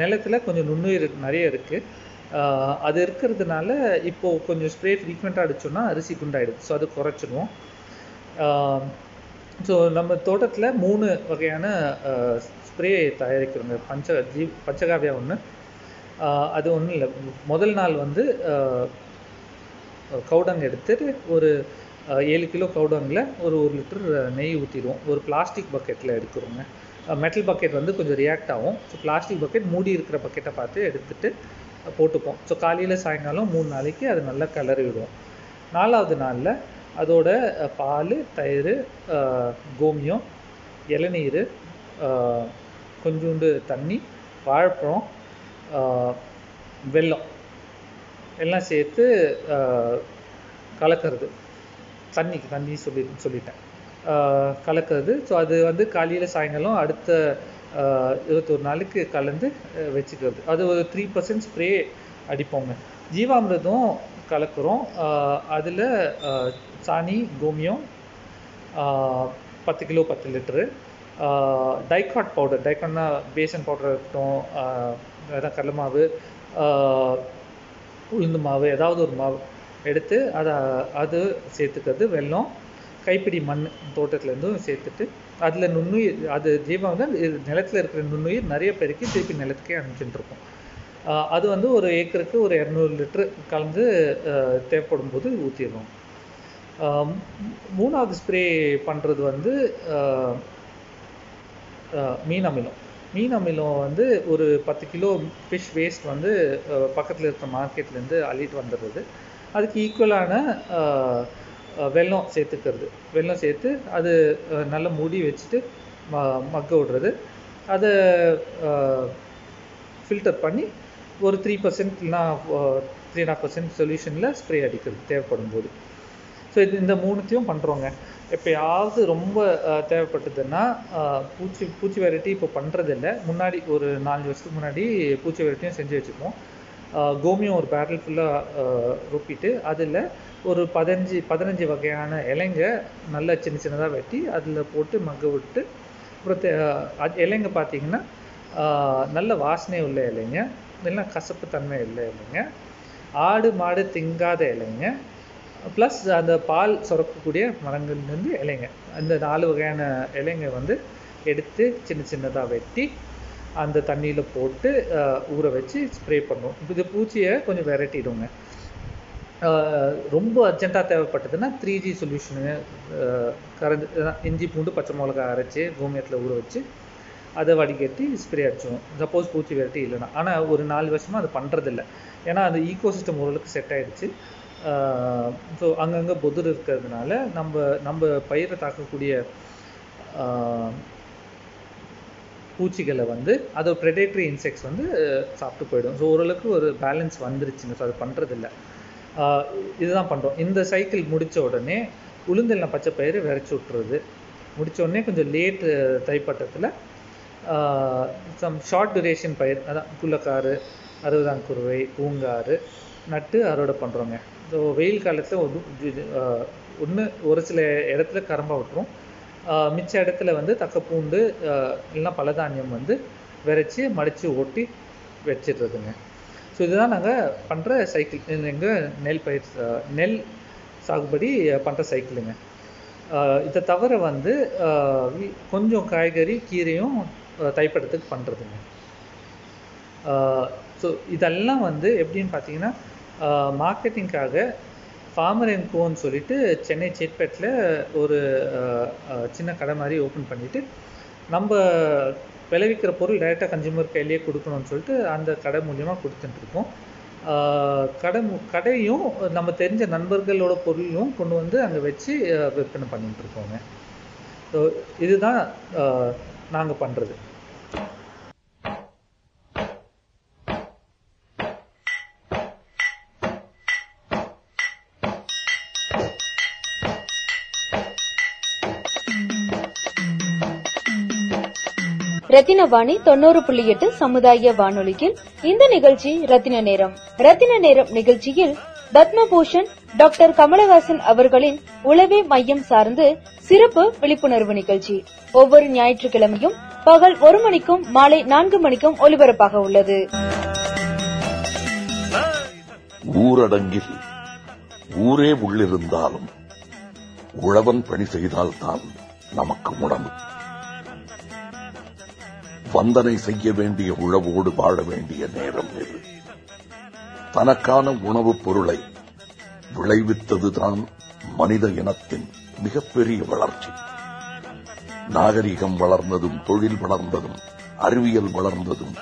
நிலத்தில் நிலத்துல கொஞ்சம் நுண்ணுயிர் நிறைய இருக்குது அது இருக்கிறதுனால இப்போது கொஞ்சம் ஸ்ப்ரே ஃப்ரீக்வெண்ட்டாக அடிச்சோம்னா அரிசி குண்டாயிடுது. ஸோ அது குறைச்சிடுவோம். ஸோ நம்ம தோட்டத்தில் மூணு வகையான ஸ்ப்ரே தயாரிக்கிறோங்க. பஞ்ச ஜீ பச்சகாவியா ஒன்று அது ஒன்றும் இல்லை. முதல் நாள் வந்து கவுடங் எடுத்துட்டு ஒரு ஏழு கிலோ கவுடங்கில் ஒரு ஒரு லிட்டர் நெய் ஊற்றிடுவோம் ஒரு பிளாஸ்டிக் பக்கெட்டில் எடுக்கிறோங்க மெட்டல் பக்கெட் வந்து கொஞ்சம் ரியாக்ட் ஆகும். ஸோ பிளாஸ்டிக் பக்கெட் மூடி இருக்கிற பக்கெட்டை பார்த்து எடுத்துகிட்டு போட்டுப்போம் ஸோ காலையில் சாயங்காலம் மூணு நாளைக்கு அது நல்லா கிளறி விடுவோம் நாலாவது நாளில் அதோட பால் தயிர் கோமியம் இளநீர் கொஞ்சோண்டு தண்ணி வாழைப்பழம் வெல்லம். எல்லாம் சேர்த்து கலக்கிறது. தண்ணிக்கு தண்ணி சொல்லி சொல்லிட்டேன். கலக்கிறது. ஸோ அது வந்து காலையில் சாயங்காலம் அடுத்த இருபத்தொரு நாளுக்கு கலந்து வச்சுக்கிறது. அது ஒரு த்ரீ பர்சன்ட் ஸ்ப்ரே அடிப்போங்க. ஜீவாமிரதம் கலக்கிறோம். அதில் சாணி கோமியம் பத்து கிலோ பத்து litre. Dicot powder. டைகாட்னா passion powder இருக்கட்டும் அதான் கடலை மாவு உளுந்து மாவு ஏதாவது ஒரு மாவு. எடுத்து அதை அது சேர்த்துக்கிறது வெல்லம் கைப்பிடி மண் தோட்டத்துலேருந்தும் சேர்த்துட்டு அதில் நுண்ணுயிர் அது ஜீவம் வந்து நிலத்தில் நிலத்துல இருக்கிற நுண்ணுயிர் நிறைய பெருக்கி திருப்பி நிலத்துக்கே அனுப்பிச்சுட்டுருக்கோம். அது வந்து ஒரு ஏக்கருக்கு ஒரு இரநூறு லிட்டரு கலந்து தேவைப்படும் போது ஊற்றிடுவோம் மூணாவது ஸ்ப்ரே பண்ணுறது வந்து மீன் அமிலம். மீன் அமிலம் வந்து ஒரு பத்து கிலோ ஃபிஷ் வேஸ்ட் வந்து பக்கத்தில் இருக்கிற மார்க்கெட்லேருந்து அள்ளிட்டு வந்துடுறது. அதுக்கு ஈக்குவலான வெல்லம் சேர்த்துக்கிறது. வெல்லம் சேர்த்து அது நல்ல நல்லா மூடி வச்சுட்டு ம மக்க விடுறது. அதை ஃபில்டர் பண்ணி ஒரு த்ரீ பர்சன்ட் இல்லைனா த்ரீ அண்ட் பர்சன்ட் சொல்யூஷனில் ஸ்ப்ரே அடிக்கிறது தேவைப்படும் போது. ஸோ இது இந்த மூணுத்தையும் பண்ணுறோங்க எப்பயாவது ரொம்ப தேவைப்பட்டதுன்னா பூச்சி பூச்சி வெரைட்டி இப்போ பண்ணுறதில்ல முன்னாடி ஒரு நாலு வருஷத்துக்கு முன்னாடி பூச்சி வெரைட்டியும் செஞ்சு வச்சுப்போம். கோமியம் ஒரு பேரல் ஃபுல்லாக ரொப்பிட்டு அதில் ஒரு பதினஞ்சு பதினஞ்சு வகையான இலைங்க நல்லா சின்ன சின்னதாக வெட்டி அதில் போட்டு மக்க விட்டு அப்புறம் அது இலைங்க பார்த்தீங்கன்னா நல்ல வாசனை உள்ள இலைங்க. இல்லைன்னா கசப்பு தன்மை உள்ள இலைங்க. ஆடு மாடு திங்காத இலைங்க. ப்ளஸ் அந்த பால் சுரக்கக்கூடிய மரங்கள்லேருந்து இலைங்க. அந்த நாலு வகையான இலைங்க வந்து எடுத்து சின்ன சின்னதாக வெட்டி அந்த தண்ணியில் போட்டு ஊற வச்சு ஸ்ப்ரே பண்ணுவோம். இப்போ இது பூச்சியை கொஞ்சம் விரட்டிடுங்க. ரொம்ப அர்ஜென்ட்டாக தேவைப்பட்டதுன்னா த்ரீ ஜி சொல்யூஷனு கரண்ட் இஞ்சி பூண்டு பச்சை மிளகா அரைச்சி பூமியத்தில் ஊற வச்சு அதை வடிகட்டி ஸ்ப்ரே அடிச்சிடும் சப்போஸ் பூச்சி விரட்டி இல்லைன்னா. ஆனால் ஒரு நாலு வருஷமாக அது பண்ணுறதில்ல ஏன்னா அந்த ஈகோசிஸ்டம் ஓரளவுக்கு செட் ஆகிடுச்சு ஸோ அங்கங்கே பொதுர் இருக்கிறதுனால நம்ம நம்ம பயிரை தாக்கக்கூடிய பூச்சிகளை வந்து அதை ப்ரெடேட்ரி இன்செக்ட்ஸ் வந்து சாப்பிட்டு போயிடும். ஸோ ஓரளவுக்கு ஒரு பேலன்ஸ் வந்துருச்சுங்க. ஸோ அது பண்ணுறதில்ல இதுதான் பண்ணுறோம் இந்த சைக்கிள் முடித்த உடனே உளுந்தெல்லாம் பச்சை பயிறு விரைச்சி விட்டுறது. முடிச்ச உடனே கொஞ்சம் லேட் தைப்பட்டத்தில் சம் ஷார்ட் டுரேஷன் பயிர் அதான் புள்ளக்காறு அறுபதாம் குருவை பூங்காறு நட்டு அறுவடை பண்ணுறோங்க ஸோ வெயில் காலத்தில் ஒன்று ஒரு சில இடத்துல கரம்பா விட்டுரும். மிச்ச இடத்துல வந்து தக்கப்பூண்டு இல்லைன்னா பலதானியம் வந்து விரைச்சி மடித்து ஓட்டி வச்சிடுறதுங்க. ஸோ இதுதான் நாங்கள் பண்ணுற சைக்கிள் எங்கள் நெல் பயிர் நெல் சாகுபடி பண்ணுற சைக்கிளுங்க இதை தவிர வந்து கொஞ்சம் காய்கறி கீரையும் தைப்படத்துக்கு பண்ணுறதுங்க ஸோ இதெல்லாம் வந்து எப்படின்னு பார்த்தீங்கன்னா மார்க்கெட்டிங்காக ஃபார்மர் அண்ட் கோன்னு சொல்லிட்டு சென்னை சேட்பேட்டில் ஒரு சின்ன கடை மாதிரி ஓப்பன் பண்ணிவிட்டு நம்ம விளைவிக்கிற பொருள் டைரெக்டாக கன்சியூமர் கையிலேயே கொடுக்கணும்னு சொல்லிட்டு அந்த கடை மூலியமாக கொடுத்துட்டுருக்கோம் கடை கடையும் நம்ம தெரிஞ்ச நண்பர்களோட பொருளையும் கொண்டு வந்து அங்கே வச்சு விற்பனை பண்ணிகிட்டு இருக்கோங்க. ஸோ இதுதான் நாங்கள் பண்ணுறது ரத்தினவாணி தொண்ணூறு புள்ளி எட்டு சமுதாய வானொலியில் இந்த நிகழ்ச்சி ரத்தின நேரம். ரத்தின நேரம் நிகழ்ச்சியில் பத்மபூஷன் டாக்டர் கமலஹாசன் அவர்களின் உளவே மையம் சார்ந்து சிறப்பு விழிப்புணர்வு நிகழ்ச்சி. ஒவ்வொரு ஞாயிற்றுக்கிழமையும் பகல் ஒரு மணிக்கும் மாலை நான்கு மணிக்கும் ஒலிபரப்பாக உள்ளது. ஊரடங்கில் ஊரே உள்ளிருந்தாலும் உழவன் பணி செய்தால்தான் நமக்கு உணவு வந்தனை செய்ய வேண்டிய உழவோடு வாழ வேண்டிய நேரம் இது. தனக்கான உணவுப் பொருளை விளைவித்ததுதான் மனித இனத்தின் மிகப்பெரிய வளர்ச்சி. நாகரிகம் வளர்ந்ததும் தொழில் வளர்ந்ததும் அறிவியல் வளர்ந்ததும்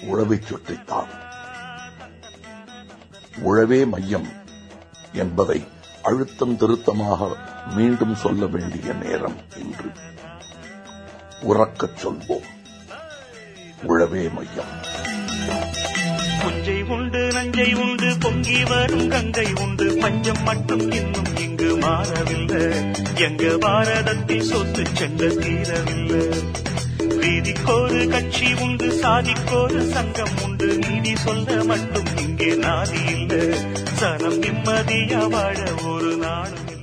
உழவைச் சுற்றித்தான் உழவே மையம் என்பதை அழுத்தம் திருத்தமாக மீண்டும் சொல்ல வேண்டிய நேரம் இன்று. உறக்கச் சொல்வோம். உழவே மையம். புஞ்சை உண்டு நஞ்சை உண்டு பொங்கி வரும் கங்கை உண்டு. பஞ்சம் மட்டும் இன்னும் இங்கு மாறவில்லை. எங்க பாரதத்தில் சொத்து சென்று தீரவில்லை. வீதிக்கோரு கட்சி உண்டு சாதிக்கோரு சங்கம் உண்டு. நீதி சொல்ல மட்டும் இங்கே நாதி இல்லை. சனம் நிம்மதியா வாழ ஒரு நாடும்